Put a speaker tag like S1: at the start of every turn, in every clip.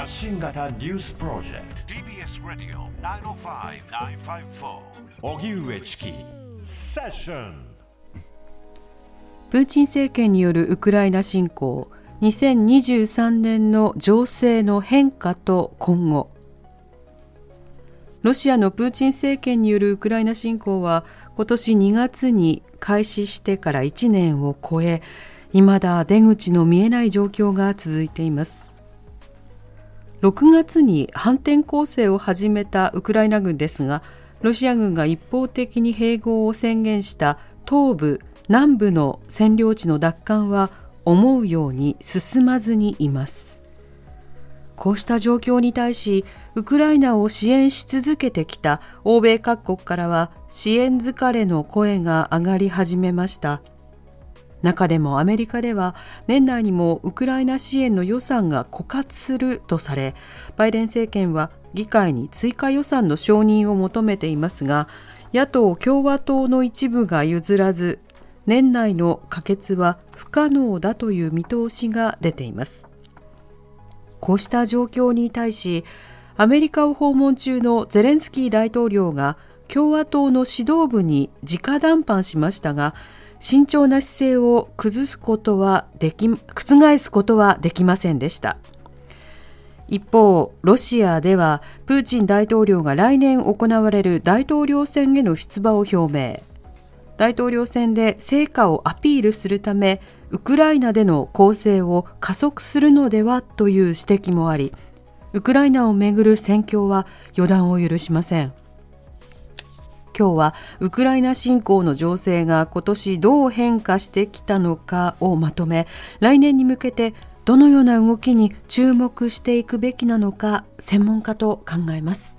S1: 発信型ニュースプロジェクト。TBS ラディオ905-954おぎゅうえちきセッション
S2: プーチン政権によるウクライナ侵攻。2023年の情勢の変化と今後。ロシアのプーチン政権によるウクライナ侵攻は今年2月に開始してから1年を超え未だ出口の見えない状況が続いています6月に反転攻勢を始めたウクライナ軍ですがロシア軍が一方的に併合を宣言した東部南部の占領地の奪還は思うように進まずにいます。こうした状況に対しウクライナを支援し続けてきた欧米各国からは支援疲れの声が上がり始めました。中でもアメリカでは年内にもウクライナ支援の予算が枯渇するとされバイデン政権は議会に追加予算の承認を求めていますが野党・共和党の一部が譲らず年内の可決は不可能だという見通しが出ています。こうした状況に対しアメリカを訪問中のゼレンスキー大統領が共和党の指導部に直談判しましたが慎重な姿勢を崩すことはでき覆すことはできませんでした。一方ロシアではプーチン大統領が来年行われる大統領選への出馬を表明。大統領選で成果をアピールするためウクライナでの攻勢を加速するのではという指摘もありウクライナをめぐる戦況は予断を許しません。今日はウクライナ侵攻の情勢が今年どう変化してきたのかをまとめ来年に向けてどのような動きに注目していくべきなのか専門家と考えます。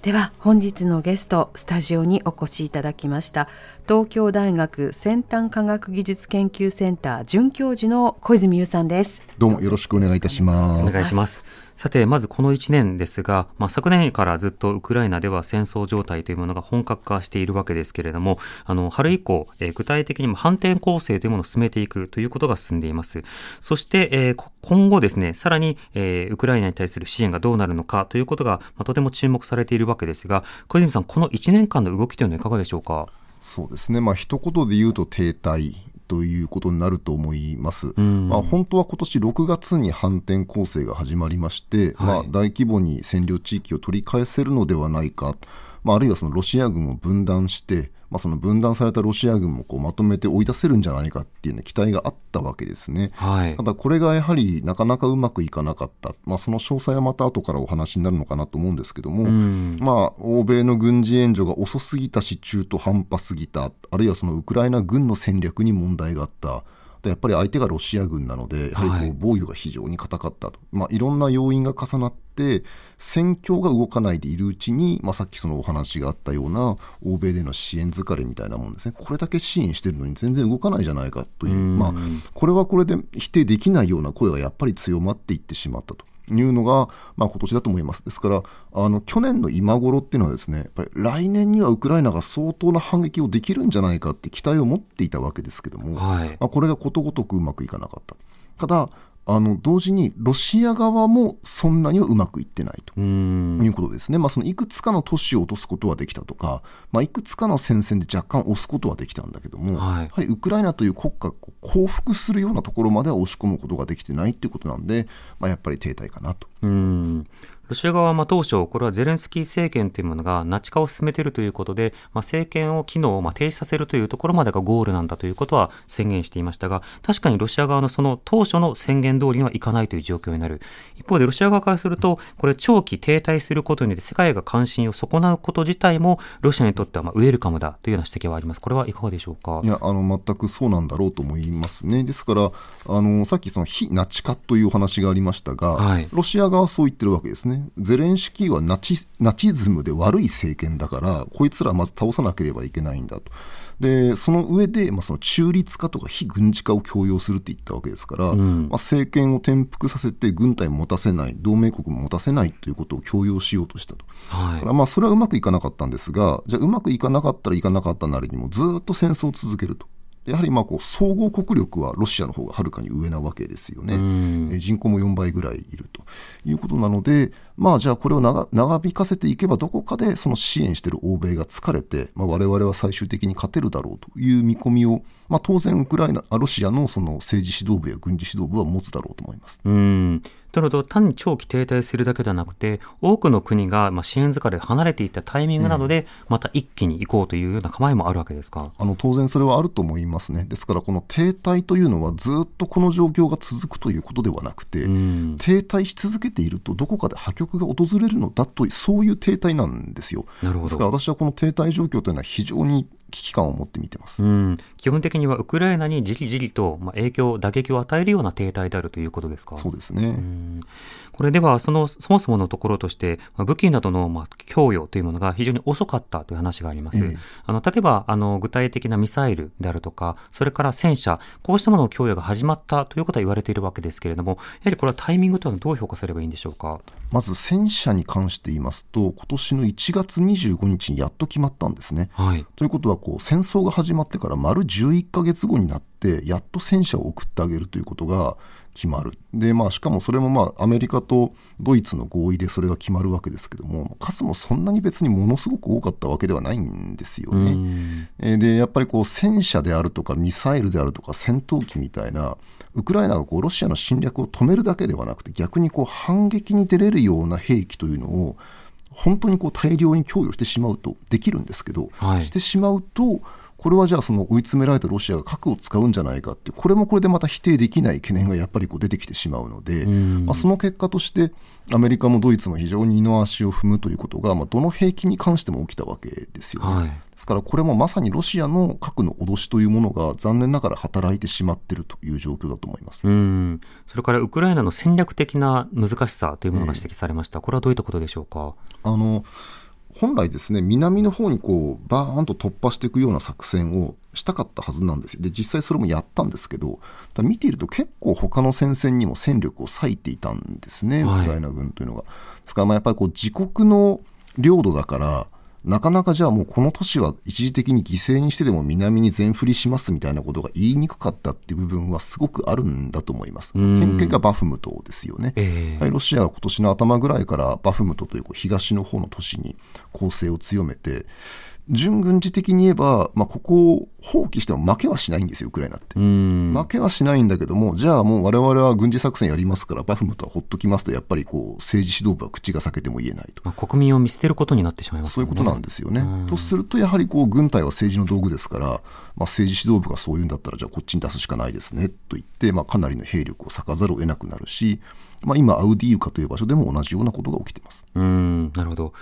S2: では本日のゲストスタジオにお越しいただきました東京大学先端科学技術研究センター准教授の小泉優さんです。
S3: どうもよろしくお願いいたします。
S4: お願いしますさて、まずこの1年ですが、まあ、昨年からずっとウクライナでは戦争状態というものが本格化しているわけですけれども、あの、春以降、えー、具体的にも反転攻勢というものを進めていくということが進んでいます。そして、えー、今後ですね、さらに、えー、ウクライナに対する支援がどうなるのかということが、まあ、とても注目されているわけですが、小泉さん、この1年間の動きというのはいかがでしょうか？
S3: そうですね、まあ一言で言うと停滞。ということになると思います。まあ、本当は今年6月に反転攻勢が始まりまして、はい、まあ、大規模に占領地域を取り返せるのではないか、まあ、あるいはそのロシア軍を分断して、まあ、その分断されたロシア軍もこうまとめて追い出せるんじゃないかっていう、ね、期待があったわけですね、はい、ただこれがやはりなかなかうまくいかなかった、まあ、その詳細はまた後からお話になるのかなと思うんですけども、まあ、欧米の軍事援助が遅すぎたし中途半端すぎた。あるいはそのウクライナ軍の戦略に問題があった。やっぱり相手がロシア軍なので、やはりこう防御が非常に硬かったと、はいまあ、いろんな要因が重なって、戦況が動かないでいるうちに、まあ、さっきそのお話があったような欧米での支援疲れみたいなもんですね、これだけ支援してるのに全然動かないじゃないかという、まあ、これはこれで否定できないような声がやっぱり強まっていってしまったと。いうのが、まあ、今年だと思います。ですから、あの去年の今頃っていうのはですね、やっぱり来年にはウクライナが相当な反撃をできるんじゃないかって期待を持っていたわけですけども、はい、まあ、これがことごとくうまくいかなかった。ただ、あの同時にロシア側もそんなにはうまくいってないと。いうことですね、まあ、そのいくつかの都市を落とすことはできたとか、まあ、いくつかの戦線で若干押すことはできたんだけども、はい、やはりウクライナという国家を降伏するようなところまでは押し込むことができてないということなんで、まあ、やっぱり停滞かなと。
S4: うんロシア側はま当初、これはゼレンスキー政権というものがナチ化を進めているということで、まあ、政権を機能をま停止させるというところまでがゴールなんだということは宣言していましたが、確かにロシア側のその当初の宣言通りにはいかないという状況になる。一方でロシア側からすると、これ長期停滞することによって世界が関心を損なうこと自体も、ロシアにとってはまウェルカムだというような指摘はあります。これはいかがでしょうか？
S3: いや、あの、全くそうなんだろうと思いますね。ですから、あの、さっきその非ナチ化というお話がありましたが、はい、ロシア側はそう言ってるわけですね。ゼレンシキーはナチナチズムで悪い政権だからこいつらまず倒さなければいけないんだと。でその上で、まあ、その中立化とか非軍事化を強要するって言ったわけですから、うん、まあ、政権を転覆させて軍隊も持たせない同盟国も持たせないということを強要しようとしたと、はい、だからまあそれはうまくいかなかったんですがじゃあうまくいかなかったらいかなかったなりにもずっと戦争を続けるとやはりまあこう総合国力はロシアの方がはるかに上なわけですよね、え人口も4倍ぐらいいるということなので、まあ、じゃあこれを長長引かせていけば、どこかでその支援している欧米が疲れて、まあ、我々は最終的に勝てるだろうという見込みを、まあ、当然、ウクライナロシアのその政治指導部や軍事指導部は持つだろうと思います。
S4: うんとなると、単に長期停滞するだけではなくて、多くの国がまあ支援疲れで離れていったタイミングなどで、また一気に行こうというような構えもあるわけですか、
S3: あの当然それはあると思いますね。ですから、この停滞というのは、ずっとこの状況が続くということではなくて、停滞し続けていると、どこかで破局が訪れるのだと、そういう停滞なんですよ。ですから私はこの停滞状況というのは非常に危機感を持って見てます、
S4: うん、基本的にはウクライナにじりじりと、まあ、影響、打撃を与えるような停滞であるということですか？
S3: そうですね。
S4: これではその、そもそものところとして、まあ、武器などの、まあ、供与というものが非常に遅かったという話があります。ええ、あの例えばあの、具体的なミサイルであるとか、それから戦車、こうしたものの供与が始まったということは言われているわけですけれども、やはりこれはタイミングというのはどう評価すればいいんでしょうか？
S3: まず戦車に関して言いますと、今年の1月25日にやっと決まったんですね。はい、ということはこう、戦争が始まってから丸11か月後になって、やっと戦車を送ってあげるということが、決まるで、まあ、しかもそれもまあアメリカとドイツの合意でそれが決まるわけですけども数もそんなに別にものすごく多かったわけではないんですよね。でやっぱりこう戦車であるとかミサイルであるとか戦闘機みたいなウクライナがこうロシアの侵略を止めるだけではなくて逆にこう反撃に出れるような兵器というのを本当にこう大量に供与してしまうとできるんですけど、はい、してしまうとこれはじゃあその追い詰められたロシアが核を使うんじゃないかってこれもこれでまた否定できない懸念がやっぱりこう出てきてしまうので、まあ、その結果としてアメリカもドイツも非常に二の足を踏むということが、まあ、どの兵器に関しても起きたわけですよね。はい、ですからこれもまさにロシアの核の脅しというものが残念ながら働いてしまっているという状況だと思います。
S4: うん。それからウクライナの戦略的な難しさというものが指摘されました、えー、これはどういったことでしょうか？
S3: あの本来ですね南の方にこうバーンと突破していくような作戦をしたかったはずなんですよで実際それもやったんですけど見ていると結構他の戦線にも戦力を割いていたんですね、ウクライナ軍というのが。ですからまあやっぱりこう自国の領土だからなかなかじゃあもうこの都市は一時的に犠牲にしてでも南に全振りしますみたいなことが言いにくかったっていう部分はすごくあるんだと思います。典型がバフムトですよね。えー、ロシアが今年の頭ぐらいからバフムトという東の方の都市に攻勢を強めて、準軍事的に言えば、まあ、ここを放棄しても負けはしないんですよ、ウクライナって。負けはしないんだけども、じゃあもう我々は軍事作戦やりますから、バフムトはほっときますと、やっぱりこう政治指導部は口が裂けても言えないと。ま
S4: あ、国民を見捨てることになってしまいます、
S3: ね、そういうことなんですよね。とすると、やはりこう軍隊は政治の道具ですから、まあ、政治指導部がそういうんだったら、じゃあこっちに出すしかないですねと言って、まあ、かなりの兵力を割かざるを得なくなるし、まあ、今、アウディーウカという場所でも同じようなことが起きています。
S4: うんなるほど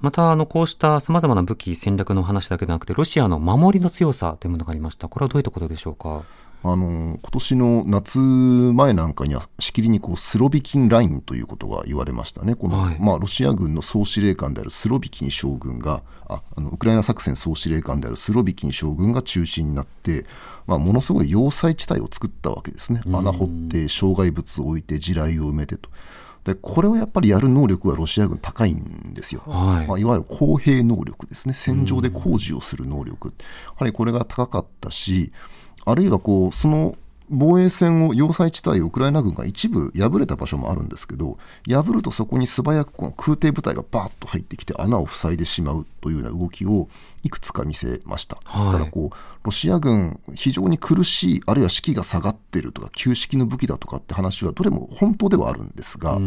S4: また、あの、こうした様々な武器、戦略の話だけでなくて、ロシアの守りの強さというものがありました。これはどういったことでしょうか？
S3: あの今年の夏前なんかにはしきりにこうスロビキンラインということが言われましたね、この、はい、まあ、ロシア軍の総司令官であるスロビキン将軍がああの、ウクライナ作戦総司令官であるスロビキン将軍が中心になって、まあ、ものすごい要塞地帯を作ったわけですね、穴掘って、障害物を置いて、地雷を埋めてと。でこれをやっぱりやる能力はロシア軍高いんですよ、はい。まあ、いわゆる公平能力ですね。戦場で工事をする能力、やはりこれが高かったしあるいはこうその防衛線を要塞地帯をウクライナ軍が一部破れた場所もあるんですけど破るとそこに素早くこの空挺部隊がバーッと入ってきて穴を塞いでしまうというような動きをいくつか見せました。ですからこうロシア軍非常に苦しいあるいは士気が下がっているとか旧式の武器だとかって話はどれも本当ではあるんですが、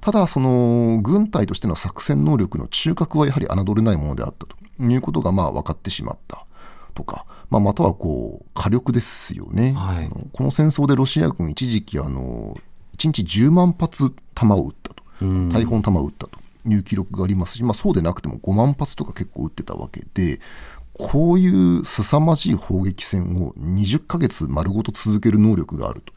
S3: ただその軍隊としての作戦能力の中核はやはり侮れないものであったということがまあ分かってしまったとか。まあ、またはこう火力ですよね、はい、この戦争でロシア軍、一時期あの、1日10万発弾を撃ったと、大砲の弾を撃ったという記録がありますし、まあ、そうでなくても5万発とか結構撃ってたわけで、こういう凄まじい砲撃戦を20ヶ月丸ごと続ける能力があると。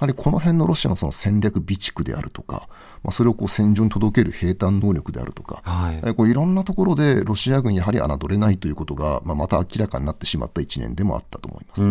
S3: やはりこの辺のロシアのその戦略備蓄であるとか、まあ、それをこう戦場に届ける兵隊能力であるとか、はい、こういろんなところでロシア軍やはり侮れないということが、まあ、また明らかになってしまった1年でもあったと思います。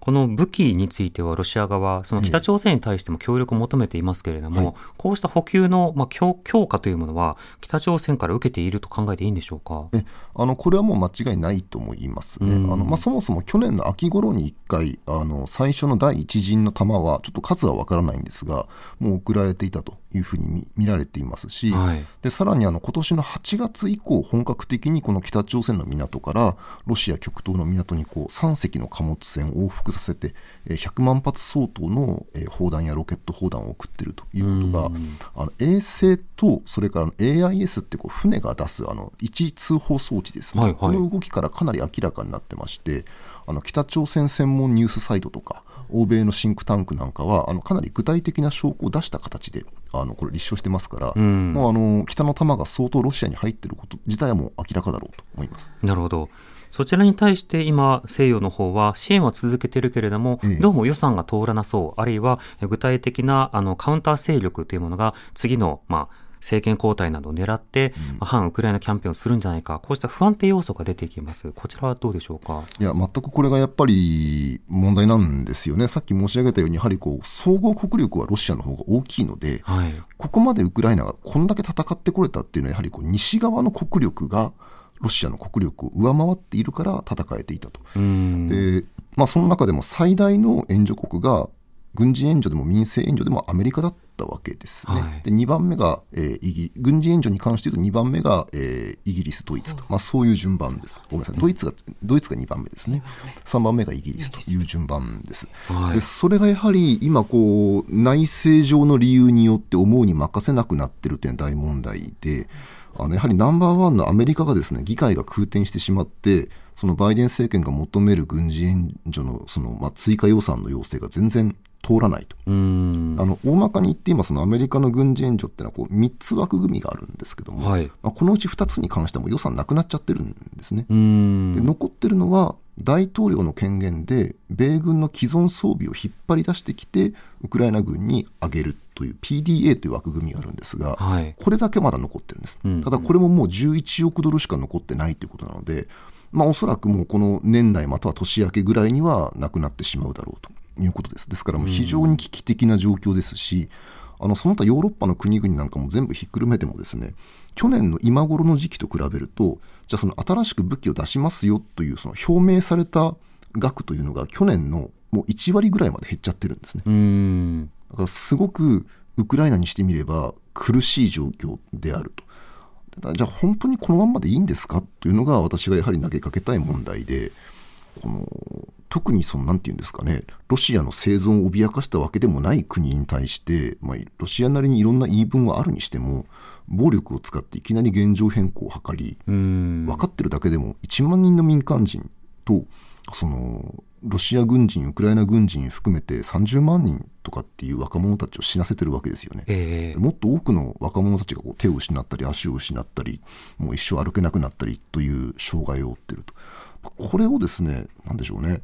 S4: この武器についてはロシア側、その北朝鮮に対しても協力を求めていますけれども、はい、こうした補給の、まあ、強強化というものは、北朝鮮から受けていると考えていいんでしょうか？
S3: えあのこれはもう間違いないと思いますね、あのまあ、そもそも去年の秋頃に1回、あの最初の第一陣の弾は、ちょっと数は分からないんですが、もう送られていたというふうに見られていますし、はい、でさらにあの今年の8月以降、本格的にこの北朝鮮の港からロシア極東の港にこう3隻の貨物船を往復させて、100万発相当の砲弾やロケット砲弾を送っているということが、あの衛星とそれから AIS ってこう船が出すあの位置通報装置ですね、はいはい、この動きからかなり明らかになってまして、あの北朝鮮専門ニュースサイトとか、欧米のシンクタンクなんかはあのかなり具体的な証拠を出した形であのこれ立証してますから、うん、もうあの北の弾が相当ロシアに入っていること自体はもう明らかだろうと思います。
S4: なるほど。そちらに対して今、西洋の方は支援は続けているけれども、どうも予算が通らなそう、あるいは具体的なあのカウンター勢力というものが次の、まあ、政権交代などを狙って、うん、反ウクライナキャンペーンをするんじゃないか、こうした不安定要素が出てきます、こちらはどうでしょうか？
S3: いや、全くこれがやっぱり問題なんですよね、さっき申し上げたように、やはりこう総合国力はロシアの方が大きいので、はい、ここまでウクライナがこんだけ戦ってこれたっていうのは、やはりこう西側の国力が、ロシアの国力を上回っているから戦えていたと。でまあ、その中でも最大の援助国が軍事援助でも民生援助でもアメリカだったわけですね。はい、で2番目が、えー、イギ軍事援助に関して言うと2番目が、えー、イギリス、ドイツと、まあ、そういう順番です。ごめんなさいドイツがドイツが2番目ですね。3番目がイギリスという順番です。はい、でそれがやはり今こう内政上の理由によって思うに任せなくなっているというのは大問題で。あのやはりナンバーワンのアメリカがですね議会が空転してしまってそのバイデン政権が求める軍事援助のその、まあ、追加予算の要請が全然通らないと。あの大まかに言って今そのアメリカの軍事援助っていうのはこう3つ枠組みがあるんですけども、はい、まあ、このうち2つに関しても予算なくなっちゃってるんですね。で残ってるのは大統領の権限で米軍の既存装備を引っ張り出してきてウクライナ軍に上げるという PDA という枠組みがあるんですが、はい、これだけまだ残ってるんです、うん。うん、ただこれももう11億ドルしか残ってないということなので、まあ、おそらくもうこの年内または年明けぐらいにはなくなってしまうだろうということです。ですから非常に危機的な状況ですし、あのその他ヨーロッパの国々なんかも全部ひっくるめてもですね去年の今頃の時期と比べるとじゃあその新しく武器を出しますよというその表明された額というのが去年のもう1割ぐらいまで減っちゃってるんですね。だからすごくウクライナにしてみれば苦しい状況であると。じゃあ本当にこのままでいいんですか？というのが私がやはり投げかけたい問題でこの特にそのなんて言うんですかねロシアの生存を脅かしたわけでもない国に対して、まあ、ロシアなりにいろんな言い分はあるにしても暴力を使っていきなり現状変更を図り分かってるだけでも1万人の民間人とそのロシア軍人ウクライナ軍人含めて30万人とかっていう若者たちを死なせてるわけですよね、えー、もっと多くの若者たちがこう手を失ったり足を失ったりもう一生歩けなくなったりという障害を負ってるとこれをですねなんでしょうね。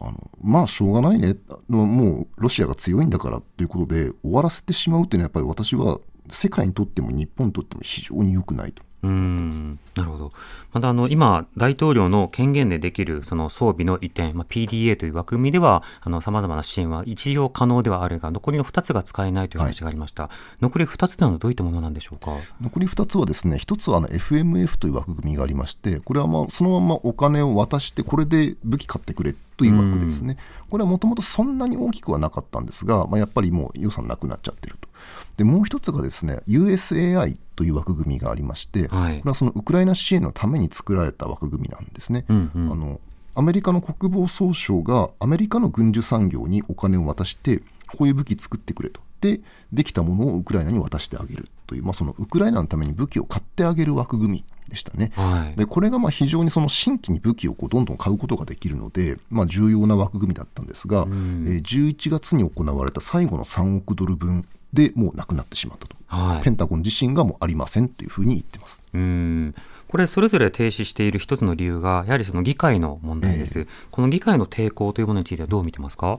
S3: あのまあしょうがないね。もうロシアが強いんだからということで終わらせてしまうっていうのはやっぱり私は世界にとっても日本にとっても非常に良くないと。
S4: うんなるほど。またあの今、大統領の権限でできるその装備の移転、まあ、PDA という枠組みでは、さまざまな支援は一応可能ではあるが、残りの2つが使えないという話がありました。はい、残り2つというのはどういったものなんでしょうか？
S3: 残り2つはですね、1つはあの FMF という枠組みがありまして、これはまあそのままお金を渡して、これで武器買ってくれという枠ですね。これはもともとそんなに大きくはなかったんですが、まあ、やっぱりもう予算なくなっちゃってると。でもう一つがですね USAI という枠組みがありまして、はい、これはそのウクライナ支援のために作られた枠組みなんですね。うんうん、あのアメリカの国防総省がアメリカの軍需産業にお金を渡してこういう武器作ってくれとでできたものをウクライナに渡してあげるという、まあ、そのウクライナのために武器を買ってあげる枠組みでしたね。はい、でこれがまあ非常にその新規に武器をこうどんどん買うことができるので、まあ、重要な枠組みだったんですが、うん、えー、11月に行われた最後の3億ドル分でもうなくなってしまったと、はい、ペンタゴン自身がもうありませんというふうに言ってます。
S4: うん。これ、それぞれ停止している一つの理由が、やはりその議会の問題です、えー、この議会の抵抗というものについてはどう見てますか？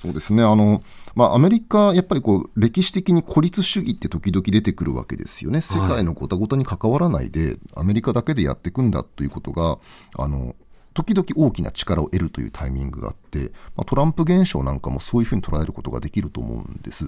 S3: そうですね。あの、まあ、アメリカ、やっぱりこう歴史的に孤立主義って時々出てくるわけですよね、世界のごたごたに関わらないで、アメリカだけでやっていくんだということが、あの時々大きな力を得るというタイミングがあって、まあ、トランプ現象なんかもそういうふうに捉えることができると思うんです。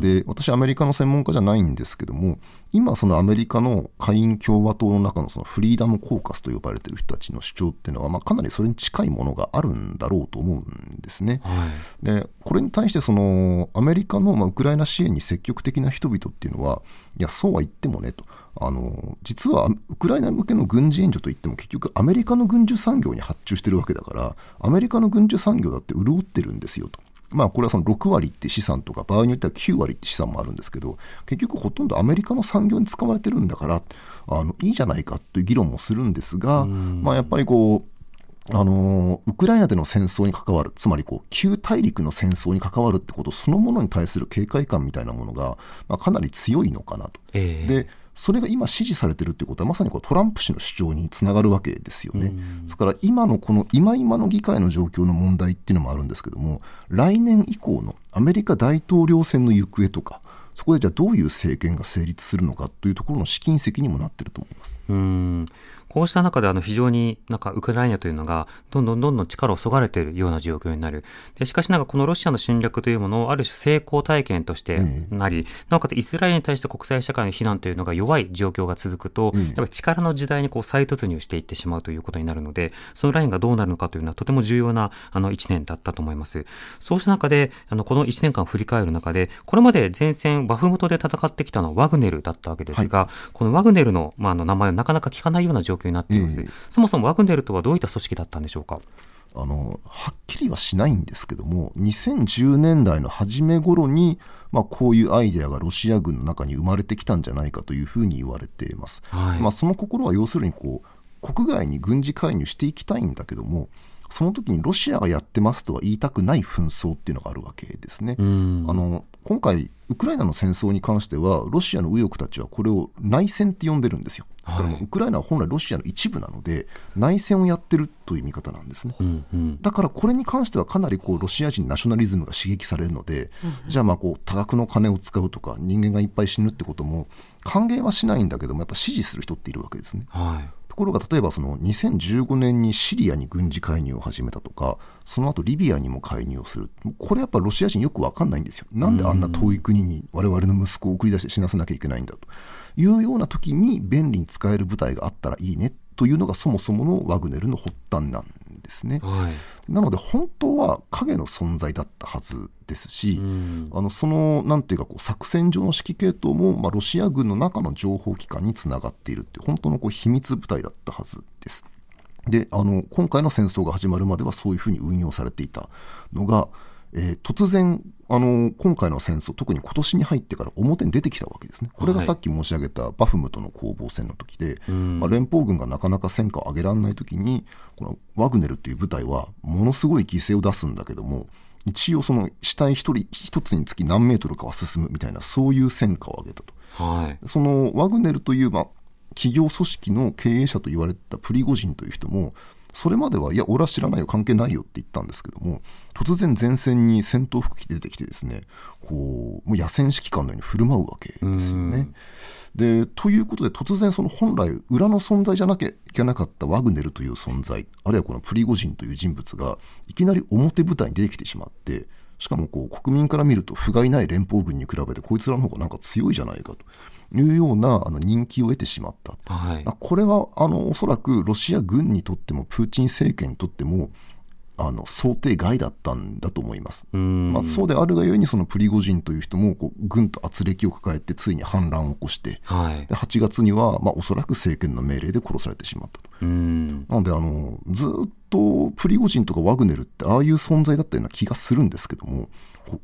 S3: で私アメリカの専門家じゃないんですけども今そのアメリカの下院共和党の中のそのフリーダムコーカスと呼ばれている人たちの主張っていうのは、まあ、かなりそれに近いものがあるんだろうと思うんですね。はい、でこれに対してそのアメリカのまあウクライナ支援に積極的な人々っていうのはいやそうは言ってもねと。あの実はウクライナ向けの軍事援助といっても結局アメリカの軍需産業に発注してるわけだからアメリカの軍需産業だって潤ってるんですよと。まあこれはその6割って資産とか場合によっては9割って資産もあるんですけど結局ほとんどアメリカの産業に使われてるんだからあのいいじゃないかという議論もするんですが、まあ、やっぱりこうあのウクライナでの戦争に関わるつまりこう旧大陸の戦争に関わるってことそのものに対する警戒感みたいなものが、まあ、かなり強いのかなと。えー、でそれが今支持されてるっていうことはまさにこうトランプ氏の主張につながるわけですよね。ですから今のこの今今の議会の状況の問題っていうのもあるんですけども来年以降のアメリカ大統領選の行方とかそこでじゃあどういう政権が成立するのかというところの試金石にもなってると思います。
S4: うんこうした中であの非常になんかウクライナというのがどんどんどんどん力をそがれているような状況になる。でしかしなんかこのロシアの侵略というものをある種成功体験としてなり、うん、なおかつイスラエルに対して国際社会の非難というのが弱い状況が続くと、うん、やっぱり力の時代にこう再突入していってしまうということになるので、そのラインがどうなるのかというのはとても重要なあの1年だったと思います。そうした中で、あのこの1年間振り返る中で、これまで前線バフムトで戦ってきたのはワグネルだったわけですが、はい、このワグネルの,、まあ、あの名前をなかなか聞かないような状況になっています。そもそもワグネルとはどういった組織だったんでしょうか？
S3: あのはっきりはしないんですけども2010年代の初め頃に、まあ、こういうアイデアがロシア軍の中に生まれてきたんじゃないかというふうに言われています。はい、まあ、その心は要するにこう国外に軍事介入していきたいんだけどもその時にロシアがやってますとは言いたくない紛争っていうのがあるわけですね。あの今回、ウクライナの戦争に関しては、ロシアの右翼たちはこれを内戦って呼んでるんですよ。ですから、ウクライナは本来ロシアの一部なので、内戦をやってるという見方なんですね。うんうん、だからこれに関してはかなりこうロシア人ナショナリズムが刺激されるので、うんうん、じゃあまあこう多額の金を使うとか、人間がいっぱい死ぬってことも歓迎はしないんだけども、やっぱ支持する人っているわけですね。はいろが例えばその2015年にシリアに軍事介入を始めたとかその後リビアにも介入をする。これやっぱロシア人よく分かんないんですよ。なんであんな遠い国に我々の息子を送り出して死なせなきゃいけないんだと。いうような時に便利に使える部隊があったらいいね。というのがそもそものワグネルの発端なんですね。はい、なので本当は影の存在だったはずですし、うん、あのそのなんていうかこう作戦上の指揮系統も、まあ、ロシア軍の中の情報機関につながっているって本当のこう秘密部隊だったはずです。であの今回の戦争が始まるまではそういうふうに運用されていたのがえー、突然あの今回の戦争特に今年に入ってから表に出てきたわけですね。これがさっき申し上げたバフムトの攻防戦の時で、はい、まあ、連邦軍がなかなか戦果を上げられない時にこのワグネルという部隊はものすごい犠牲を出すんだけども一応その死体一人一つにつき何メートルかは進むみたいなそういう戦果を上げたと。はい、そのワグネルという、まあ、企業組織の経営者と言われたプリゴジンという人もそれまでは、いや、俺は知らないよ、関係ないよって言ったんですけども、突然前線に戦闘服着て出てきてですね、こう、もう野戦指揮官のように振る舞うわけですよね。で、ということで、突然その本来、裏の存在じゃなきゃいけなかったワグネルという存在、あるいはこのプリゴジンという人物が、いきなり表舞台に出てきてしまって、しかもこう国民から見ると不甲斐ない連邦軍に比べてこいつらの方がなんか強いじゃないかというようなあの人気を得てしまった、はい、これはあのおそらくロシア軍にとってもプーチン政権にとってもあの想定外だったんだと思います。まあ、そうであるがゆえにそのプリゴジンという人もこう軍と圧力を抱えてついに反乱を起こして、はい、で8月にはまあおそらく政権の命令で殺されてしまったと。なのであのずっとプリゴジンとかワグネルってああいう存在だったような気がするんですけども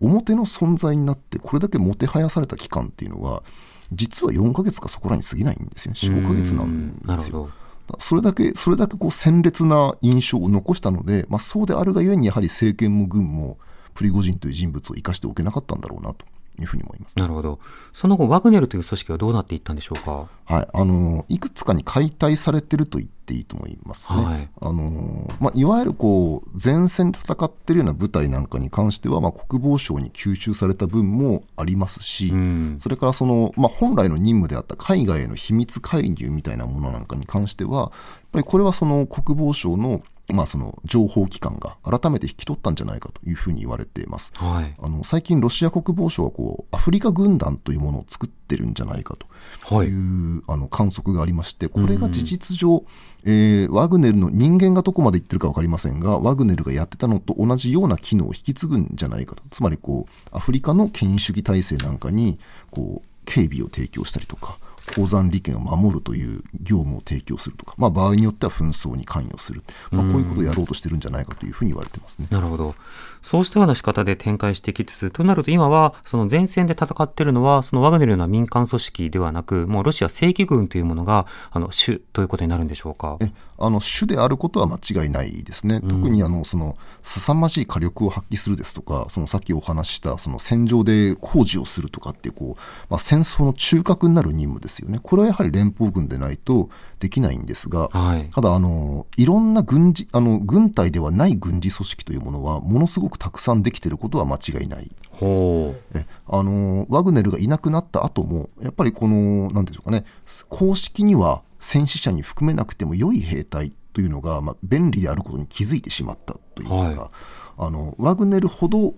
S3: 表の存在になってこれだけもてはやされた期間っていうのは実は4か月かそこらに過ぎないんですよね。45か月なんですよ。それだけそれだけこう鮮烈な印象を残したので、まあ、そうであるがゆえにやはり政権も軍もプリゴジンという人物を生かしておけなかったんだろうなというふうに思います。
S4: なるほど。その後、ワグネルという組織はどうなっていったんでしょうか？
S3: はい、あのいくつかに解体されてると言っていいと思いますね。はい、あのまあいわゆるこう前線で戦っているような部隊なんかに関しては、まあ国防省に吸収された分もありますし、うん、それからそのまあ本来の任務であった海外への秘密介入みたいなものなんかに関しては、やっぱりこれはその国防省のまあ、その情報機関が改めて引き取ったんじゃないかというふうに言われています。
S4: はい。
S3: あの最近、ロシア国防省はこうアフリカ軍団というものを作ってるんじゃないかと
S4: はい
S3: いう、あの観測がありまして、これが事実上、えーワグネルの人間がどこまで行ってるか分かりませんが、ワグネルがやってたのと同じような機能を引き継ぐんじゃないかと、つまりこうアフリカの権威主義体制なんかにこう警備を提供したりとか、鉱山利権を守るという業務を提供するとか、まあ、場合によっては紛争に関与する、まあ、こういうことをやろうとしてるんじゃないかというふうに言われてますね。
S4: なるほど。そうしたような仕方で展開していきつつ、となると今は、その前線で戦っているのは、そのワグネルのような民間組織ではなく、もうロシア正規軍というものが、あの、主ということになるんでしょうか？
S3: えあの主であることは間違いないですね、特にあのその凄まじい火力を発揮するですとか、そのさっきお話ししたその戦場で工事をするとかっていうこう、まあ、戦争の中核になる任務ですよね、これはやはり連邦軍でないとできないんですが、
S4: はい。
S3: ただあの、いろんな軍事あの軍隊ではない軍事組織というものは、ものすごくたくさんできていることは間違いない
S4: ほう。
S3: えあのワグネルがいなくなった後も、やっぱりこの、なんでしょうかね、公式には戦死者に含めなくても良い兵隊というのが、まあ、便利であることに気づいてしまったといいますか、
S4: は
S3: あのワグネルほど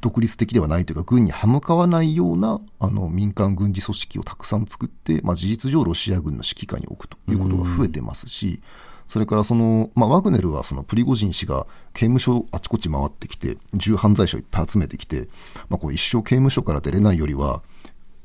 S3: 独立的ではないというか、軍に歯向かわないようなあの民間軍事組織をたくさん作って、まあ、事実上、ロシア軍の指揮下に置くということが増えてますし、それからその、まあ、ワグネルはそのプリゴジン氏が刑務所あちこち回ってきて、重犯罪者をいっぱい集めてきて、まあ、こう一生刑務所から出れないよりは、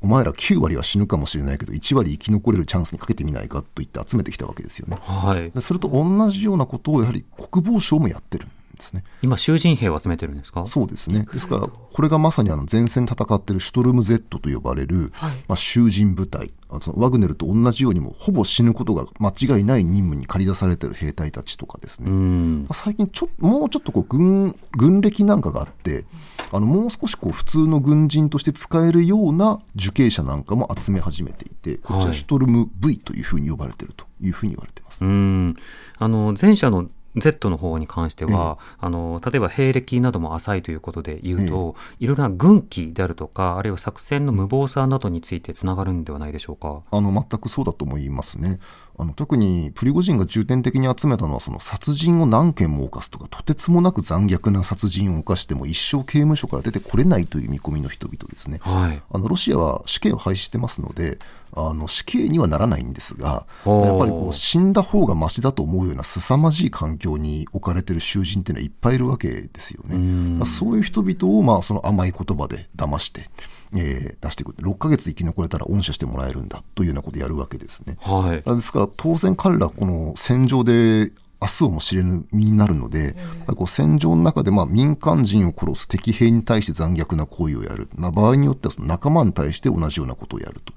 S3: お前ら9割は死ぬかもしれないけど、1割生き残れるチャンスにかけてみないかと言って集めてきたわけですよね。
S4: はい。
S3: でそれと同じようなことをやはり国防省もやってるんですね。
S4: 今、囚人兵を集めてるんですか？
S3: そうですね。ですから、これがまさにあの前線で戦っているシュトルム Z と呼ばれる、まあ、囚人部隊、あそのワグネルと同じようにも、ほぼ死ぬことが間違いない任務に駆り出されている兵隊たちとかですね。
S4: うん。
S3: 最近ちょ、もうちょっとこう軍軍歴なんかがあって、あのもう少しこう普通の軍人として使えるような受刑者なんかも集め始めていて、こち
S4: はい
S3: らシュトルム V というふうに呼ばれているというふうに言われています。
S4: うん。あの、前者の Z の方に関しては、あの、例えば兵歴なども浅いということで言うと、いろいろな軍機であるとか、あるいは作戦の無謀さなどについてつながるんではないでしょうか？
S3: あの全くそうだと思いますね。あの特にプリゴジンが重点的に集めたのはその殺人を何件も犯すとかとてつもなく残虐な殺人を犯しても一生刑務所から出てこれないという見込みの人々ですね。
S4: はい。
S3: あのロシアは死刑を廃止してますのであの死刑にはならないんですがやっぱりこう死んだ方がマシだと思うような凄まじい環境に置かれている囚人っていうのはいっぱいいるわけですよね。まあそういう人々をまあその甘い言葉で騙して、えー出していく6ヶ月生き残れたら恩赦してもらえるんだというようなことをやるわけですね。
S4: はい。
S3: ですから当然彼らはこの戦場で明日をも知れぬ身になるので、こう戦場の中でまあ民間人を殺す敵兵に対して残虐な行為をやる、まあ、場合によってはその仲間に対して同じようなことをやると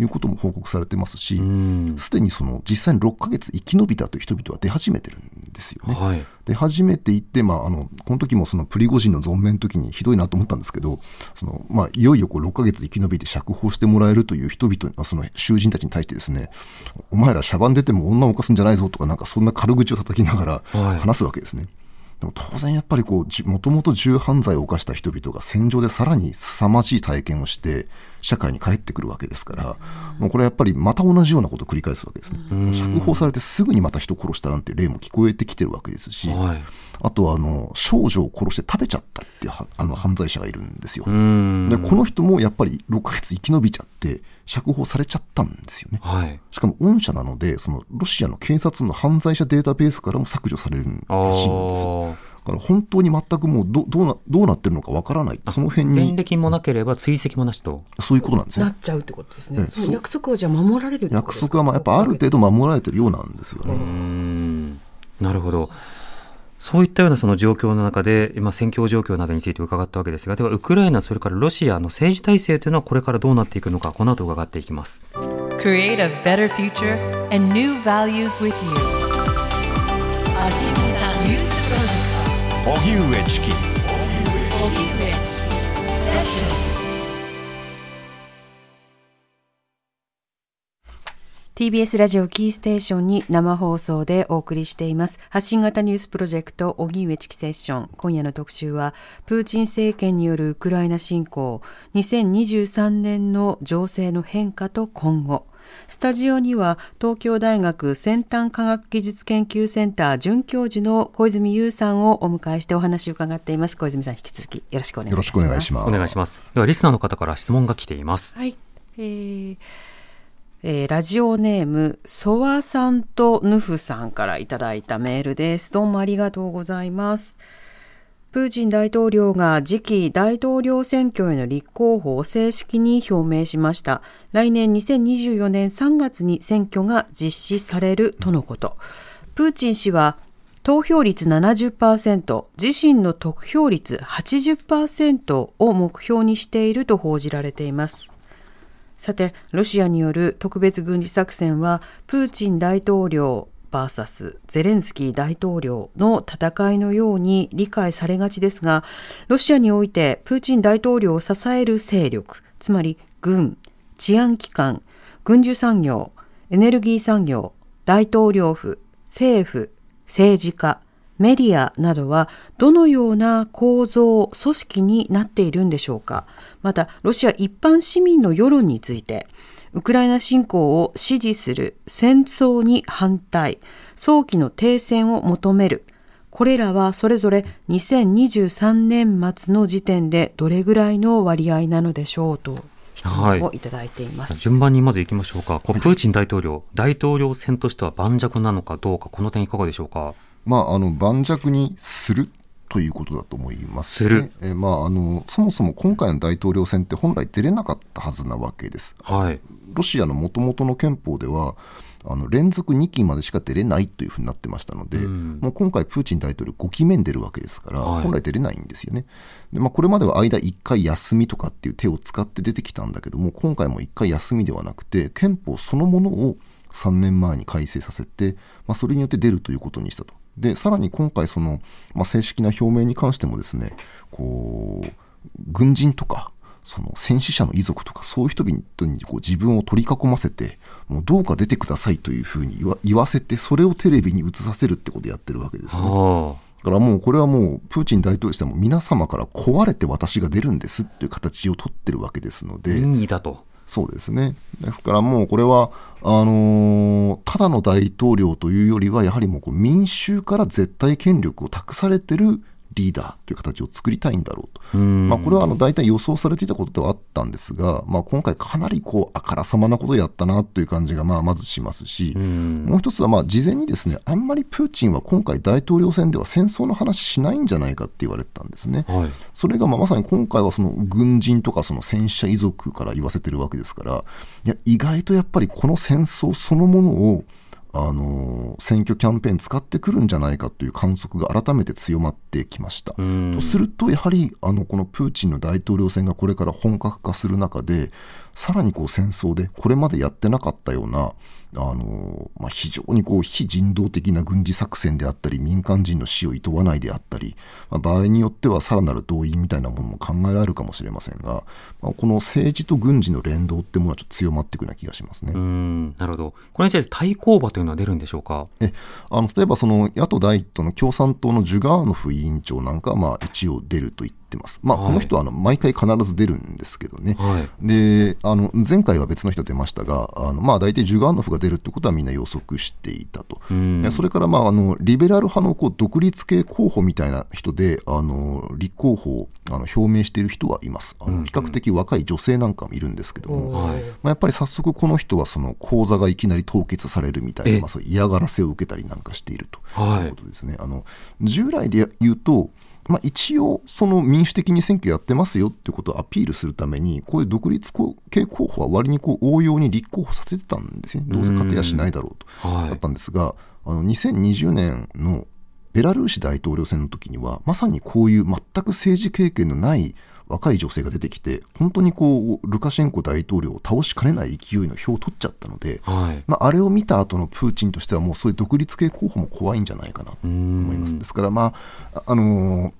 S3: いうことも報告されてますし、すでにその実際に6ヶ月生き延びたという人々は出始めてるんですよね。
S4: はい。
S3: で初めて行って、まあ、あのこの時もそのプリゴジンの存命の時にひどいなと思ったんですけどその、まあ、いよいよこう6ヶ月生き延びて釈放してもらえるという人々あその囚人たちに対してですねお前らシャバン出ても女を犯すんじゃないぞとかなんかそんな軽口を叩きながら
S4: はい
S3: 話すわけですね。でも当然やっぱりこうじもともと重犯罪を犯した人々が戦場でさらに凄まじい体験をして社会に帰ってくるわけですから、もうこれやっぱりまた同じようなことを繰り返すわけですね。釈放されてすぐにまた人殺したなんて例も聞こえてきてるわけですし、
S4: はい。
S3: あとはあの少女を殺して食べちゃったっていうはあの犯罪者がいるんですよ。
S4: うん。
S3: でこの人もやっぱり6ヶ月生き延びちゃって釈放されちゃったんですよね。
S4: はい。
S3: しかも恩赦なのでそのロシアの警察の犯罪者データベースからも削除されるらしいんですよ。から本当に全くもうどどうなどうなってるのかわからないその辺
S4: 前
S3: に
S4: 歴もなければ追跡もなしと。
S3: そういうことなんですね
S2: なっ。ちゃうってことですね。
S3: ええ
S2: その約束はじゃあ守られるってことですか？
S3: 約束はまあやっぱある程度守られてるようなんですよね。
S4: うんなるほど。そういったようなその状況の中で、今、戦況状況などについて伺ったわけですが、では、ウクライナ、それからロシアの政治体制というのは、これからどうなっていくのか、この後伺っていきます。
S5: Create a better future and new values with you.
S1: 荻上チキ。
S5: 荻上チキセッション
S2: TBS ラジオキーステーションに生放送でお送りしています。発信型ニュースプロジェクト荻上チキセッション。今夜の特集はプーチン政権によるウクライナ侵攻。2023年の情勢の変化と今後。スタジオには東京大学先端科学技術研究センター准教授の小泉優さんをお迎えしてお話を伺っています。小泉さん引き続きよろしくお願いします。
S3: よろしくお願いします。
S4: お願いします。ではリスナーの方から質問が来ています。
S2: はい、えーえーラジオネームソワさんとヌフさんからいただいたメールです。どうもありがとうございますプーチン大統領が次期大統領選挙への立候補を正式に表明しました。来年2024年3月に選挙が実施されるとのこと。プーチン氏は投票率70%、自身の得票率80%を目標にしていると報じられています。さて、ロシアによる特別軍事作戦は、プーチン大統領 VS ゼレンスキー大統領の戦いのように理解されがちですが、ロシアにおいてプーチン大統領を支える勢力、つまり軍、治安機関、軍需産業、エネルギー産業、大統領府、政府、政治家、メディアなどはどのような構造、組織になっているんでしょうか。また、ロシア一般市民の世論について、ウクライナ侵攻を支持する、戦争に反対、早期の停戦を求める、これらはそれぞれ2023年末の時点でどれぐらいの割合なのでしょうと質問をいただいています。
S4: 順番にまず行きましょうか。こうプーチン大統領、大統領選としては盤石なのかどうか、この点いかがでしょうか？
S3: まあ、あの盤石にするということだと思います、
S4: する
S3: えーまあ、あのそもそも今回の大統領選って本来出れなかったはずなわけです。
S4: はい。
S3: ロシアのもともとの憲法ではあの連続2期までしか出れないというふうになってましたので、
S4: うん
S3: もう今回、プーチン大統領5期目に出るわけですから、
S4: はい
S3: 本来出れないんですよね。でまあ、これまでは間1回休みとかっていう手を使って出てきたんだけども、今回も1回休みではなくて、憲法そのものを3年前に改正させて、まあ、それによって出るということにしたと。でさらに今回その、まあ、正式な表明に関してもですねこう軍人とかその戦死者の遺族とかそういう人々にこう自分を取り囲ませてもうどうか出てくださいというふうに言わ言わせてそれをテレビに映させるってことをやってるわけですね。
S4: あ
S3: だからもうこれはもうプーチン大統領としても皆様から壊れて私が出るんですっていう形を取ってるわけですの
S4: あ、
S3: で、
S4: 任意だと。
S3: そうですね。ですからもうこれは、あのーただの大統領というよりは、やはりもうこう民衆から絶対権力を託されてるリーダーという形を作りたいんだろうと。
S4: うん
S3: まあ、これはあの大体予想されていたことではあったんですが、まあ、今回かなりこうあからさまなことをやったなという感じがまあまずしますし、
S4: ん
S3: もう一つはまあ事前にですね、あんまりプーチンは今回大統領選では戦争の話しないんじゃないかって言われてたんですね。
S4: はい。
S3: それがまあまさに今回はその軍人とかその戦死者遺族から言わせてるわけですから、いや意外とやっぱりこの戦争そのものをあの選挙キャンペーン使ってくるんじゃないかという観測が改めて強まってきました。
S4: うん
S3: とするとやはりあのこのプーチンの大統領選がこれから本格化する中でさらにこう戦争でこれまでやってなかったようなあの、まあ、非常にこう非人道的な軍事作戦であったり民間人の死を厭わないであったり、まあ、場合によってはさらなる動員みたいなものも考えられるかもしれませんが、まあ、この政治と軍事の連動ってものはちょっと強まっていくような気がしますね。
S4: うん、なるほど。これについて対抗馬というのは出るんでしょうか？
S3: えあの例えばその野党第一党の共産党のジュガーノフ委員長なんかはまあ一応出ると言ってます。まあ、
S4: はい
S3: この人はあの毎回必ず出るんですけどね。
S4: はい。
S3: であの前回は別の人出ましたが、あのまあ、大体ジュガーノフが出るってことはみんな予測していたと。それから、まあ、あのリベラル派のこう独立系候補みたいな人であの立候補をあの表明している人はいます。あの比較的若い女性なんかもいるんですけども、
S4: はい。
S3: まあ、やっぱり早速この人はその口座がいきなり凍結されるみたい
S4: え
S3: な、まあ、そう嫌がらせを受けたりなんかしていると
S4: はい
S3: いうことですね。あの従来で言うと、まあ、一応その民主的に選挙やってますよってことをアピールするためにこういう独立系候補は割にこう応用に立候補させてたんですね。どうせ勝てやしないだろうと。
S4: はい。
S3: だったんですがあの2020年のベラルーシ大統領選の時にはまさにこういう全く政治経験のない若い女性が出てきて本当にこうルカシェンコ大統領を倒しかねない勢いの票を取っちゃったので、
S4: はい。
S3: まあ、あれを見た後のプーチンとしてはもうそういう独立系候補も怖いんじゃないかなと思います。ですから、まああのー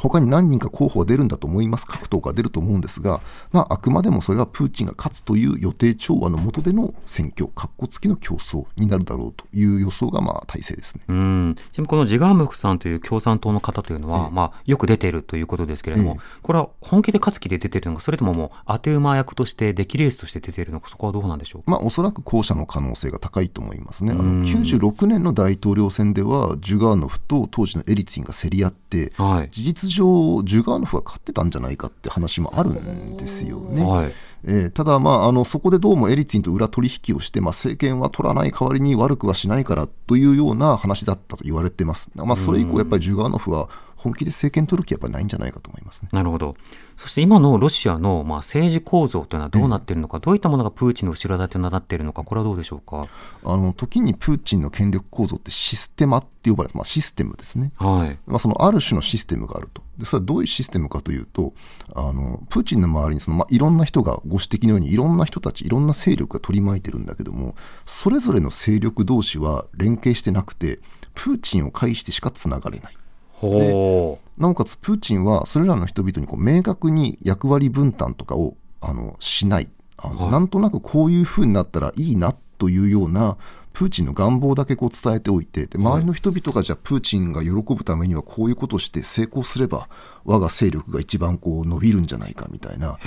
S3: 他に何人か候補が出るんだと思います、各党が出ると思うんですが、まあ、あくまでもそれはプーチンが勝つという予定調和の下での選挙、かっこつきの競争になるだろうという予想がまあ大勢ですね。
S4: うん。ちなみにこのジガームクさんという共産党の方というのは、
S3: ええ。
S4: まあ、よく出ているということですけれども、
S3: え
S4: これは本気で勝つ気で出ているのか、それとももう当て馬役として、出来レースとして出ているのか、そこはどうなんでしょうか？
S3: まあ、おそらく後者の可能性が高いと思いますね。あ
S4: うん。
S3: の96年の大統領選では、ジュガーノフと当時のエリツィンが競り合って、
S4: はい。
S3: 事実上、ジュガーノフが勝ってたんじゃないかって話もあるんですよね。
S4: はい
S3: えーただ、まあ、あのそこでどうもエリツィンと裏取引をして、まあ、政権は取らない代わりに悪くはしないからというような話だったと言われてます。まあ、それ以降、やっぱりジュガーノフは本気で政権取る気はやっぱりないんじゃないかと思いますね。
S4: なるほど。そして今のロシアのまあ政治構造というのはどうなっているのか、どういったものがプーチンの後ろ盾となっているのか、これはどうでしょうか？
S3: あの時にプーチンの権力構造ってシステマって呼ばれる、まあ、システムですね。
S4: はい。
S3: まあ、そのある種のシステムがあると。でそれはどういうシステムかというと、あのプーチンの周りにその、まあ、いろんな人がご指摘のようにいろんな人たち、いろんな勢力が取り巻いてるんだけども、それぞれの勢力同士は連携してなくて、プーチンを介してしかつながれない。
S4: ほう。
S3: なおかつプーチンはそれらの人々にこう明確に役割分担とかをあのしないあの、
S4: はい
S3: なんとなくこういうふうになったらいいなというようなプーチンの願望だけこう伝えておいてで周りの人々がじゃあプーチンが喜ぶためにはこういうことをして成功すれば我が勢力が一番こう伸びるんじゃないかみたいな。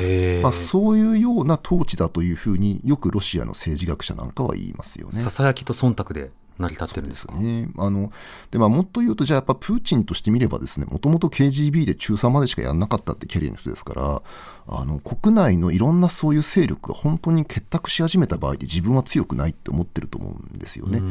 S3: まあ、そういうような統治だというふうによくロシアの政治学者なんかは言いますよね。
S4: ささやきと忖度で成り立ってるんですか？
S3: ね。あのでまあ、もっと言うと、じゃあやっぱプーチンとしてみればですね、もともと KGB で中3までしかやんなかったってキャリアの人ですから、あの国内のいろんなそういう勢力が本当に結託し始めた場合で自分は強くないって思ってると思うんですよね。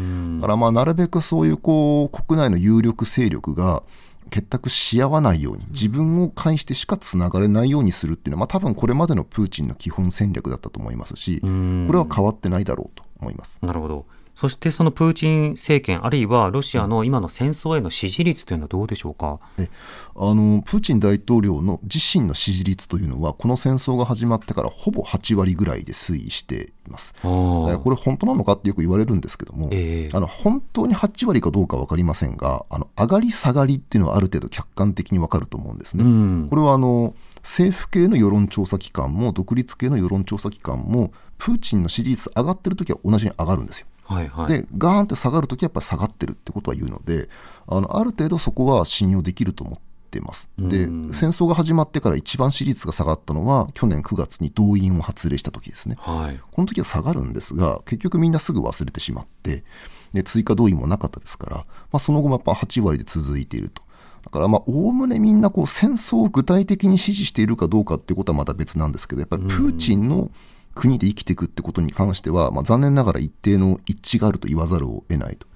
S3: だからまあなるべくそういうこう国内の有力勢力が結託し合わないように自分を介してしかつながれないようにするっていうのは、まあ、多分これまでのプーチンの基本戦略だったと思いますしこれは変わってないだろうと思います。
S4: なるほど。そしてそのプーチン政権、あるいはロシアの今の戦争への支持率というのはどうでしょうか？
S3: えあのプーチン大統領の自身の支持率というのはこの戦争が始まってからほぼ8割ぐらいで推移しています。これ本当なのかってよく言われるんですけども、
S4: ええ
S3: あの本当に8割かどうか分かりませんがあの上がり下がりっていうのはある程度客観的に分かると思うんですね。
S4: うん
S3: これはあの政府系の世論調査機関も独立系の世論調査機関もプーチンの支持率上がってる時は同じに上がるんですよ。
S4: はいはい。
S3: でガーンって下がるときはやっぱり下がってるってことは言うのであのある程度そこは信用できると思ってます。で
S4: うん
S3: 戦争が始まってから一番支持率が下がったのは去年9月に動員を発令した時ですね。
S4: はい。
S3: この時は下がるんですが結局みんなすぐ忘れてしまってで追加動員もなかったですから、まあ、その後もやっぱ8割で続いていると。だからまあおおむねみんなこう戦争を具体的に支持しているかどうかっていうことはまた別なんですけどやっぱりプーチンの国で生きていくってことに関しては、まあ、残念ながら一定の一致があると言わざるを得ないと。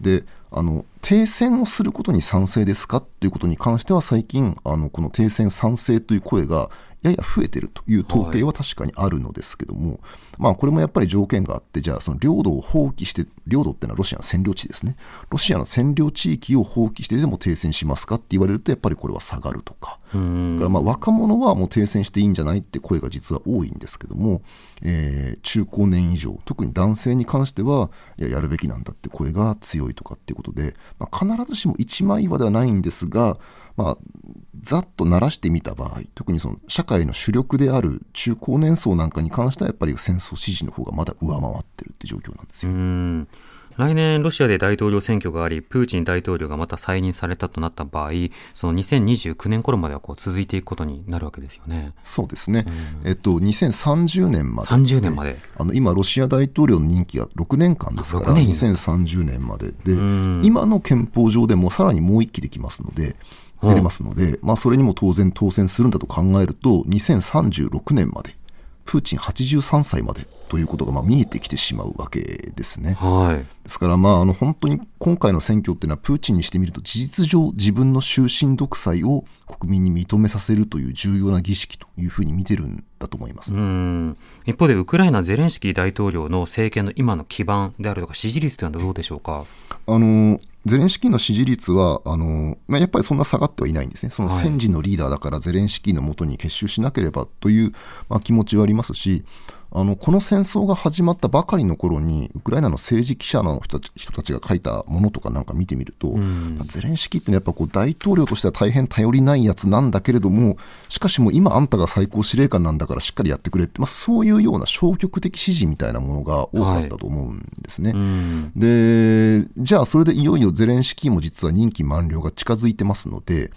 S3: であの停戦をすることに賛成ですかということに関しては最近あのこの停戦賛成という声がやや増えてるという統計は確かにあるのですけども、まあこれもやっぱり条件があってじゃあその領土を放棄して領土っていうのはロシアの占領地ですね。ロシアの占領地域を放棄してでも停戦しますかって言われるとやっぱりこれは下がるとか。
S4: うん。
S3: だからまあ若者はもう停戦していいんじゃないって声が実は多いんですけども、えー中高年以上特に男性に関してはいややるべきなんだって声が強いとかっていうことで、まあ、必ずしも一枚岩ではないんですが、まあ、ざっと鳴らしてみた場合特にその社会の主力である中高年層なんかに関してはやっぱり戦争支持の方がまだ上回ってるって状況なんですよ。
S4: ん来年、ロシアで大統領選挙があり、プーチン大統領がまた再任されたとなった場合、その2029年頃まではこう続いていくことになるわけですよね。
S3: そうですね、えっと、2030年まで。
S4: 30年まで。
S3: あの今、ロシア大統領の任期が6年間ですから、
S4: あ6年。に
S3: 2030年まで。で
S4: ん、
S3: 今の憲法上でもさらにもう一期できますので、出れますので、まあ、それにも当然当選するんだと考えると、2036年まで、プーチン83歳までということがまあ見えてきてしまうわけですね。
S4: はい。
S3: ですから、まあ、あの本当に今回の選挙っていうのは、プーチンにしてみると、事実上、自分の終身独裁を国民に認めさせるという重要な儀式というふうに見てるんだと思います。
S4: うん一方で、ウクライナゼレンスキー大統領の政権の今の基盤であるとか、支持率というのはどうでしょうか？
S3: あのゼレンスキーの支持率はあの、まあ、やっぱりそんな下がってはいないんですね、その
S4: はい
S3: 戦時のリーダーだからゼレンスキーのもとに結集しなければという、まあ、気持ちはありますし、あのこの戦争が始まったばかりの頃にウクライナの政治記者の人たち人たちが書いたものとかなんか見てみると、うん、ゼレンスキーってのはやっぱこう大統領としては大変頼りないやつなんだけれどもしかしもう今あんたが最高司令官なんだからしっかりやってくれって、まあ、そういうような消極的支持みたいなものが多かったと思うんですね。はいうん、でじゃあそれでいよいよゼレンスキーも実は任期満了が近づいてますので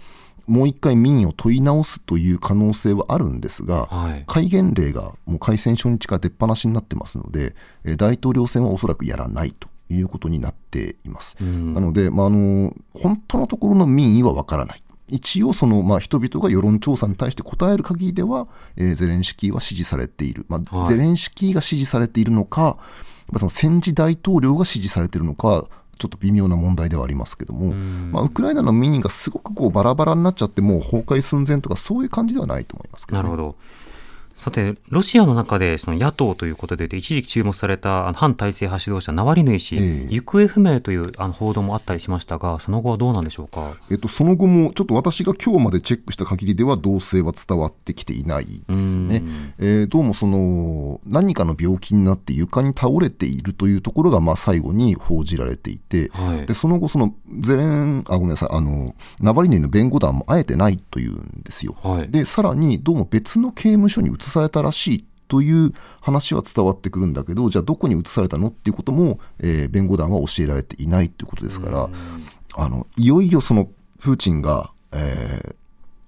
S3: もう一回民意を問い直すという可能性はあるんですが、はい、戒厳令がもう開戦初日から出っ放しになってますので、大統領選はおそらくやらないということになっています。なので、まあ、あの本当のところの民意はわからない。一応その、まあ、人々が世論調査に対して答える限りでは、えー、ゼレンスキーは支持されている、まあ、はい、ゼレンスキーが支持されているのか、その戦時大統領が支持されているのかちょっと微妙な問題ではありますけども、まあ、ウクライナの民意がすごくこうバラバラになっちゃって、もう崩壊寸前とか、そういう感じではないと思いますけど、
S4: ね、なるほどさて、ロシアの中でその野党ということで、一時期注目された反体制派指導者、ナワリヌイ氏、えー、行方不明というあの報道もあったりしましたが、その後はどうなんでしょうか、
S3: えっと、その後も、ちょっと私が今日までチェックした限りでは、動静は伝わってきていないですね。えー、どうもその、何かの病気になって床に倒れているというところが、まあ、最後に報じられていて、はい、でその後、そのゼレン、あ、ごめんなさい、あの、ナワリヌイの弁護団も会えてないというんですよ。はい、で、さらに、どうも別の刑務所に移されたらしいという話は伝わってくるんだけど、じゃあどこに移されたのっていうことも、えー、弁護団は教えられていないということですから、あの、いよいよそのプーチンが、えー、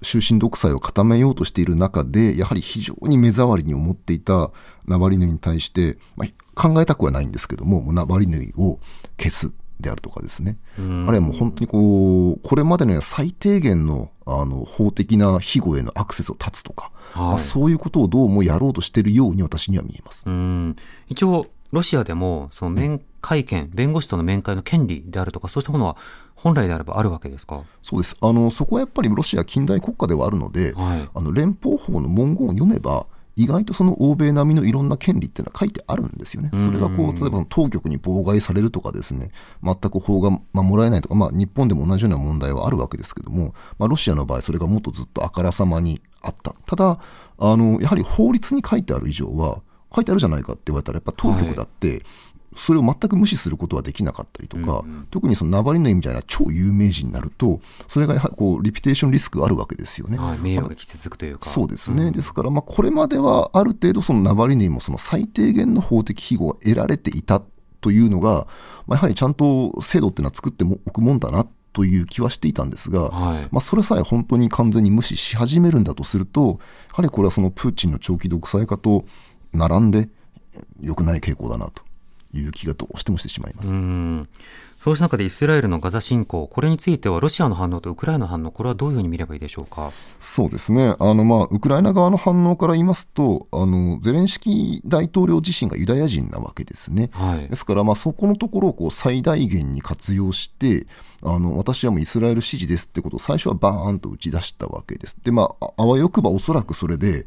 S3: 終身独裁を固めようとしている中で、やはり非常に目障りに思っていたナバリヌイに対して、まあ、考えたくはないんですけども、もナバリヌイを消すであるとかですね。あるいはもう本当にこう、これまでの最低限のあの法的な庇護へのアクセスを断つとか、はい。まあ、そういうことをどうもやろうとしているように私には見えます。
S4: うん。一応ロシアでもその面会見、弁護士との面会の権利であるとか、そうしたものは本来であればあるわけですか？
S3: そうです。あのそこはやっぱりロシア近代国家ではあるので、はい、あの連邦法の文言を読めば、意外とその欧米並みのいろんな権利っていうのは書いてあるんですよね。それがこう、例えば当局に妨害されるとかですね、全く法が守られないとか、まあ日本でも同じような問題はあるわけですけども、まあロシアの場合それがもっとずっとあからさまにあった。ただ、あの、やはり法律に書いてある以上は、書いてあるじゃないかって言われたら、やっぱ当局だって、それを全く無視することはできなかったりとか、うんうん、特にそのナバリヌイみたいな超有名人になると、それがやはりこうリピテーションリスクがあるわけですよね。
S4: はい、迷惑がき続くというか。
S3: そうですね。うん、ですから、まあ、これまではある程度、そのナバリヌイもその最低限の法的庇護が得られていたというのが、まあ、やはりちゃんと制度っていうのは作っておくもんだなという気はしていたんですが、はい、まあ、それさえ本当に完全に無視し始めるんだとすると、やはりこれはそのプーチンの長期独裁化と並んで良くない傾向だなという気がどうしてもしてしまいます。
S4: そうした中でイスラエルのガザ侵攻、これについてはロシアの反応とウクライナの反応、これはどういうふうに見ればいいでしょうか？
S3: そうですね、あのまあウクライナ側の反応から言いますと、あのゼレンスキー大統領自身がユダヤ人なわけですね。はい、ですから、まあ、そこのところをこう最大限に活用して、あの私はもうイスラエル支持ですってことを最初はバーンと打ち出したわけです。で、まあ、あわよくばおそらくそれで、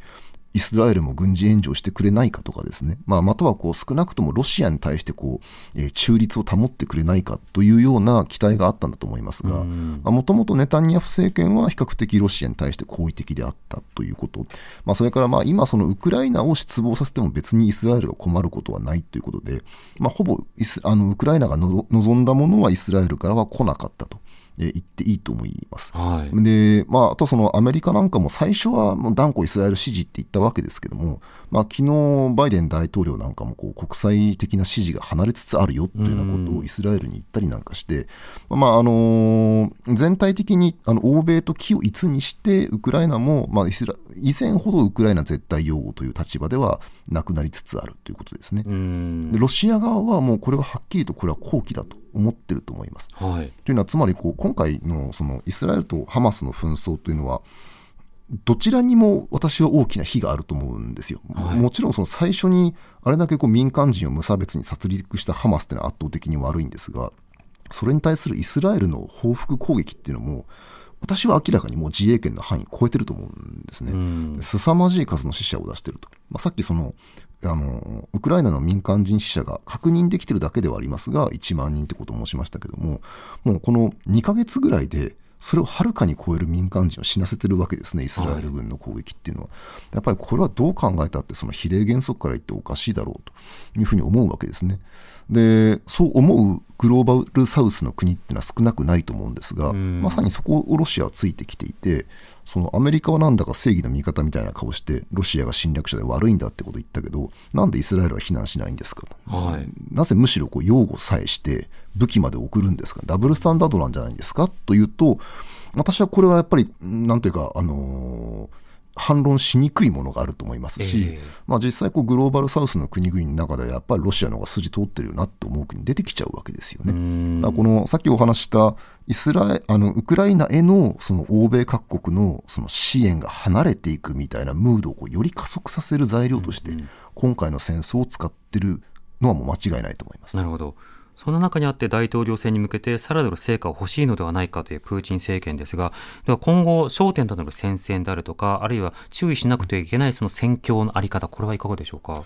S3: イスラエルも軍事援助をしてくれないかとかですね、まあ、またはこう少なくともロシアに対してこう、えー、中立を保ってくれないかというような期待があったんだと思いますが、もともとネタニヤフ政権は比較的ロシアに対して好意的であったということ、まあ、それからまあ今、そのウクライナを失望させても別にイスラエルが困ることはないということで、まあ、ほぼイスあのウクライナが望んだものはイスラエルからは来なかったと。言っていいと思います。はい、で、まあ、あとそのアメリカなんかも最初はもう断固イスラエル支持って言ったわけですけども、まあ、昨日バイデン大統領なんかもこう国際的な支持が離れつつあるよというようなことをイスラエルに言ったりなんかして、まああの全体的にあの欧米と気を一にしてウクライナも、まあ、イスラ以前ほどウクライナ絶対擁護という立場ではなくなりつつあるということですね。でロシア側はもうこれははっきりとこれは好機だと思ってると思います。はい、というのはつまりこう今回のそのイスラエルとハマスの紛争というのはどちらにも私は大きな非があると思うんですよ。はい、もちろんその最初にあれだけこう民間人を無差別に殺戮したハマスというのは圧倒的に悪いんですがそれに対するイスラエルの報復攻撃っていうのも私は明らかにもう自衛権の範囲を超えてると思うんですね。凄まじい数の死者を出してると。まあ、さっきそのあの、ウクライナの民間人死者が確認できてるだけではありますが、1万人ってことを申しましたけども、もうこの2ヶ月ぐらいで、それをはるかに超える民間人を死なせてるわけですね、イスラエル軍の攻撃っていうのは。やっぱりこれはどう考えたって、その比例原則から言っておかしいだろうというふうに思うわけですね。でそう思うグローバルサウスの国っていうのは少なくないと思うんですが、まさにそこをロシアはついてきていて、そのアメリカはなんだか正義の味方みたいな顔して、ロシアが侵略者で悪いんだってこと言ったけど、なんでイスラエルは非難しないんですかと、はい、なぜむしろこう擁護さえして武器まで送るんですか、ダブルスタンダードなんじゃないんですか。というと、私はこれはやっぱり、なんていうか、あのー反論しにくいものがあると思いますし、えー、まあ、実際こうグローバルサウスの国々の中ではやっぱりロシアの方が筋通ってるよなって思う国出てきちゃうわけですよね。このさっきお話したイスラエあのウクライナへのその欧米各国のその支援が離れていくみたいなムードをこうより加速させる材料として今回の戦争を使ってるのはもう間違いないと思います。
S4: なるほどその中にあって大統領選に向けてさらなる成果を欲しいのではないかというプーチン政権ですが、では今後焦点となる戦線であるとか、あるいは注意しなくてはいけないその戦況のあり方、これはいかがでしょうか？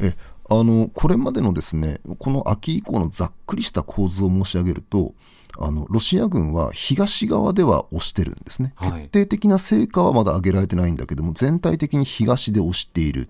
S3: えあのこれまでのですねこの秋以降のざっくりした構図を申し上げると、あのロシア軍は東側では押してるんですね、はい、決定的な成果はまだ上げられてないんだけども、全体的に東で押している、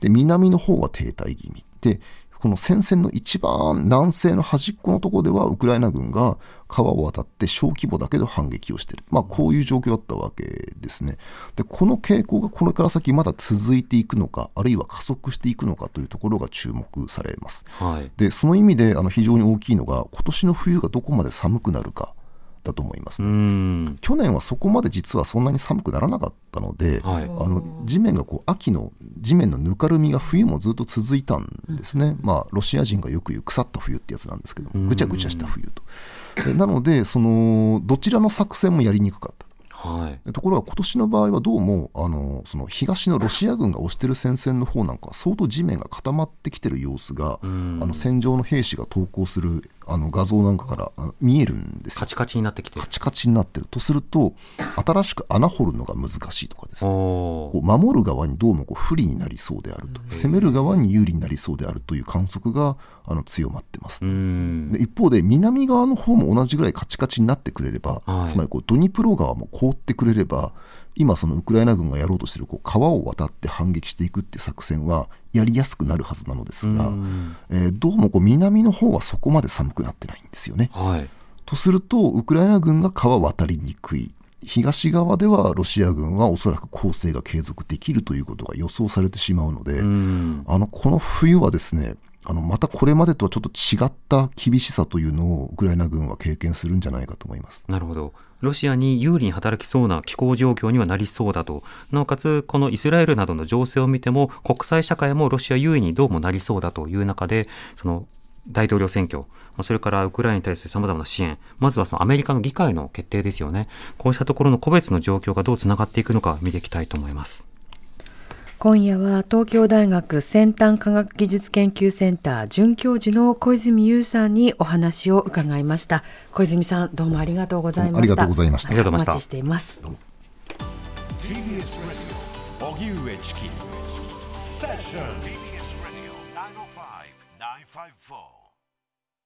S3: で南の方は停滞気味。で、この戦線の一番南西の端っこのところではウクライナ軍が川を渡って小規模だけど反撃をしている、まあ、こういう状況だったわけですね。でこの傾向がこれから先まだ続いていくのかあるいは加速していくのかというところが注目されます、はい、でその意味であの非常に大きいのが今年の冬がどこまで寒くなるかだと思います、ね、去年はそこまで実はそんなに寒くならなかったので、はい、あの地面がこう秋の地面のぬかるみが冬もずっと続いたんですね、まあ、ロシア人がよく言う腐った冬ってやつなんですけどぐちゃぐちゃした冬と。なのでそのどちらの作戦もやりにくかった。はい、ところが今年の場合はどうもあのその東のロシア軍が押してる戦線の方なんか相当地面が固まってきてる様子があの戦場の兵士が投降するあの画像なんかから見えるんです
S4: カチカチになってきて。
S3: カチカチになってるとすると新しく穴掘るのが難しいとかですね。こう守る側にどうもこう不利になりそうであると。攻める側に有利になりそうであるという観測があの強まってます、で一方で南側の方も同じぐらいカチカチになってくれれば、はい、つまりこうドニプロ川も凍ってくれれば今そのウクライナ軍がやろうとしているこう川を渡って反撃していくって作戦はやりやすくなるはずなのですが、えー、どうもこう南の方はそこまで寒くなってないんですよね。はい、とするとウクライナ軍が川渡りにくい。東側ではロシア軍はおそらく攻勢が継続できるということが予想されてしまうので、あのこの冬はですねあのまたこれまでとはちょっと違った厳しさというのをウクライナ軍は経験するんじゃないかと思います。
S4: なるほど。ロシアに有利に働きそうな気候状況にはなりそうだと。なおかつ、このイスラエルなどの情勢を見ても、国際社会もロシア優位にどうもなりそうだという中で、その大統領選挙、それからウクライナに対する様々な支援、まずはそのアメリカの議会の決定ですよね。こうしたところの個別の状況がどうつながっていくのか見ていきたいと思います。
S2: 今夜は東京大学先端科学技術研究センター准教授の小泉優さんにお話を伺いました。小泉さんどうもありがとうございました。
S3: ありがとうございました。
S4: ありがとうござい
S2: ました。お待ちしています荻上チキ。セッション